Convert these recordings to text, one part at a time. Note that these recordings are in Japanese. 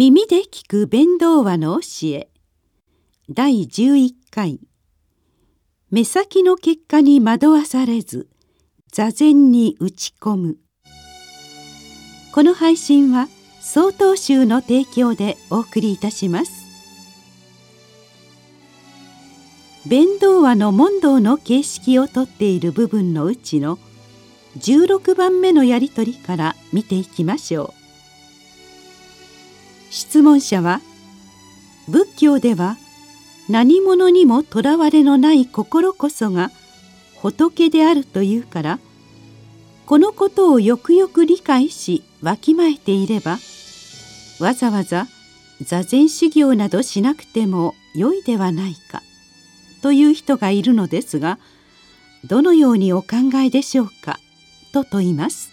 耳で聞く弁道話の教え。第11回。目先の結果に惑わされず座禅に打ち込む。この配信は曹洞宗の提供でお送りいたします。弁道話の問答の形式をとっている部分のうちの16番目のやり取りから見ていきましょう。質問者は仏教では何者にもとらわれのない心こそが仏であるというからこのことをよくよく理解しわきまえていればわざわざ座禅修行などしなくてもよいではないかという人がいるのですがどのようにお考えでしょうかと問います。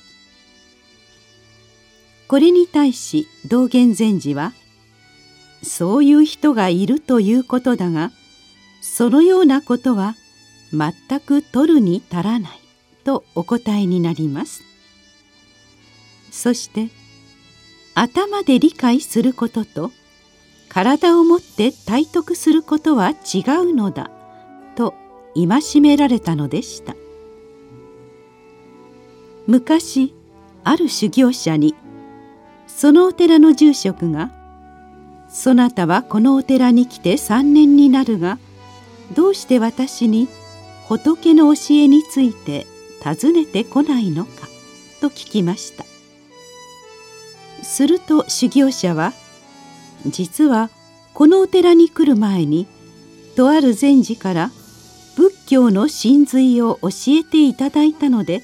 これに対し道元禅師は「そういう人がいるということだがそのようなことは全く取るに足らない」とお答えになります。そして頭で理解することと体をもって体得することは違うのだと戒められたのでした昔ある修行者にそのお寺の住職が「そなたはこのお寺に来て3年になるがどうして私に仏の教えについて尋ねてこないのか」と聞きました。すると修行者は「実はこのお寺に来る前にとある禅師から仏教の真髄を教えていただいたので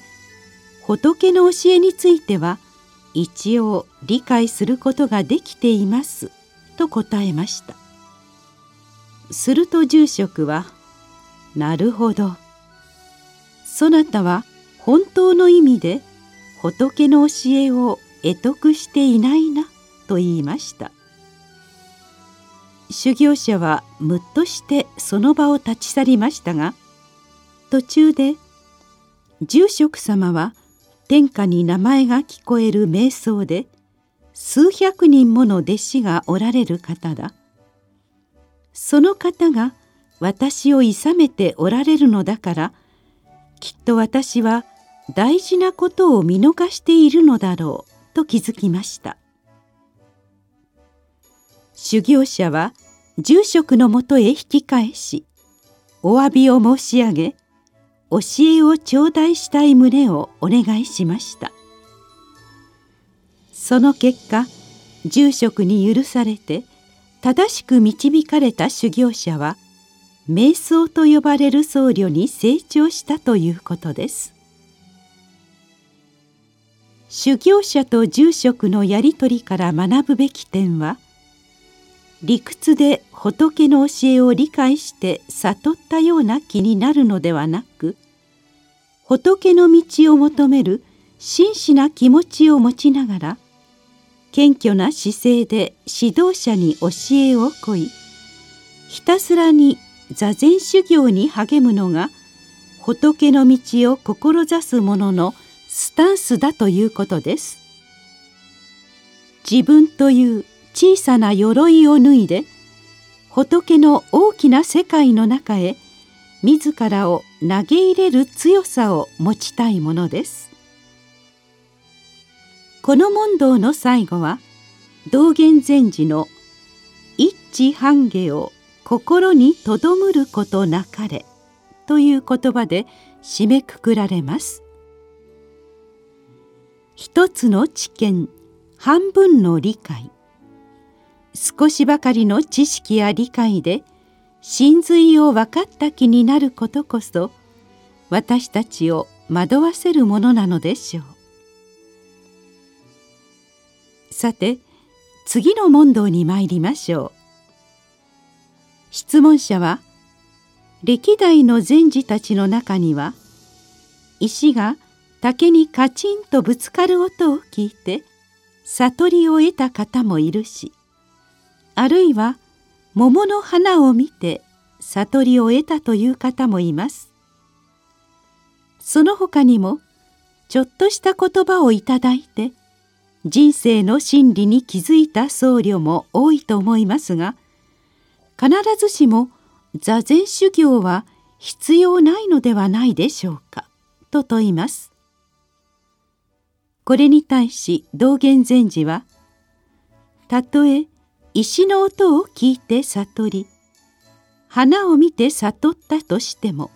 仏の教えについては「一応理解することができています」と答えました。すると住職は「なるほど。そなたは本当の意味で仏の教えを得得していないな」と言いました。修行者はむっとしてその場を立ち去りましたが途中で住職様は天下に名前が聞こえる瞑想で数百人もの弟子がおられる方だ。その方が私を諌めておられるのだからきっと私は大事なことを見逃しているのだろうと気づきました。修行者は住職のもとへ引き返しお詫びを申し上げ教えを頂戴したい旨をお願いしました。その結果住職に許されて正しく導かれた修行者は瞑想と呼ばれる僧侶に成長したということです。修行者と住職のやり取りから学ぶべき点は理屈で仏の教えを理解して悟ったような気になるのではなく仏の道を求める真摯な気持ちを持ちながら謙虚な姿勢で指導者に教えを請いひたすらに座禅修行に励むのが仏の道を志す者のスタンスだということです。自分という小さな鎧を脱いで仏の大きな世界の中へ自らを投げ入れる強さを持ちたいものです。この問答の最後は道元禅師の「一致半下を心にとどむることなかれ」という言葉で締めくくられます。一つの知見半分の理解。少しばかりの知識や理解で真髄を分かった気になることこそ私たちを惑わせるものなのでしょう。さて次の問答に参りましょう。質問者は歴代の禅師たちの中には石が竹にカチンとぶつかる音を聞いて悟りを得た方もいるしあるいは桃の花を見て悟りを得たという方もいますその他にもちょっとした言葉をいただいて人生の真理に気づいた僧侶も多いと思いますが必ずしも座禅修行は必要ないのではないでしょうかと問います。これに対し道元禅師はたとえ石の音を聞いて悟り花を見て悟ったとしても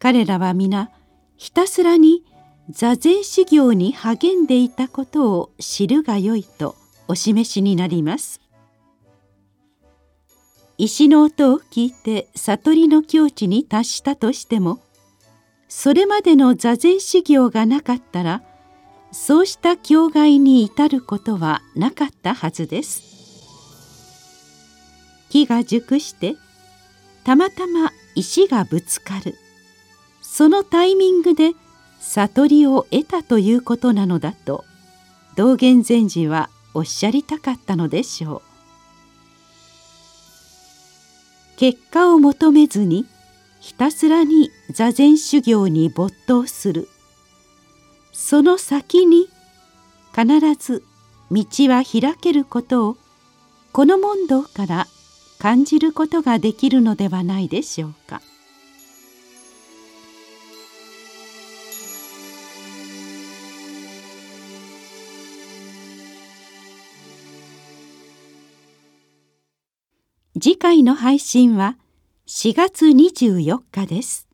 彼らは皆ひたすらに座禅修行に励んでいたことを知るがよいとお示しになります。石の音を聞いて悟りの境地に達したとしてもそれまでの座禅修行がなかったらそうした境外に至ることはなかったはずです。木が熟してたまたま石がぶつかるそのタイミングで悟りを得たということなのだと道元禅師はおっしゃりたかったのでしょう。結果を求めずにひたすらに座禅修行に没頭するその先に必ず道は開けることをこの問答から感じることができるのではないでしょうか。次回の配信は4月24日です。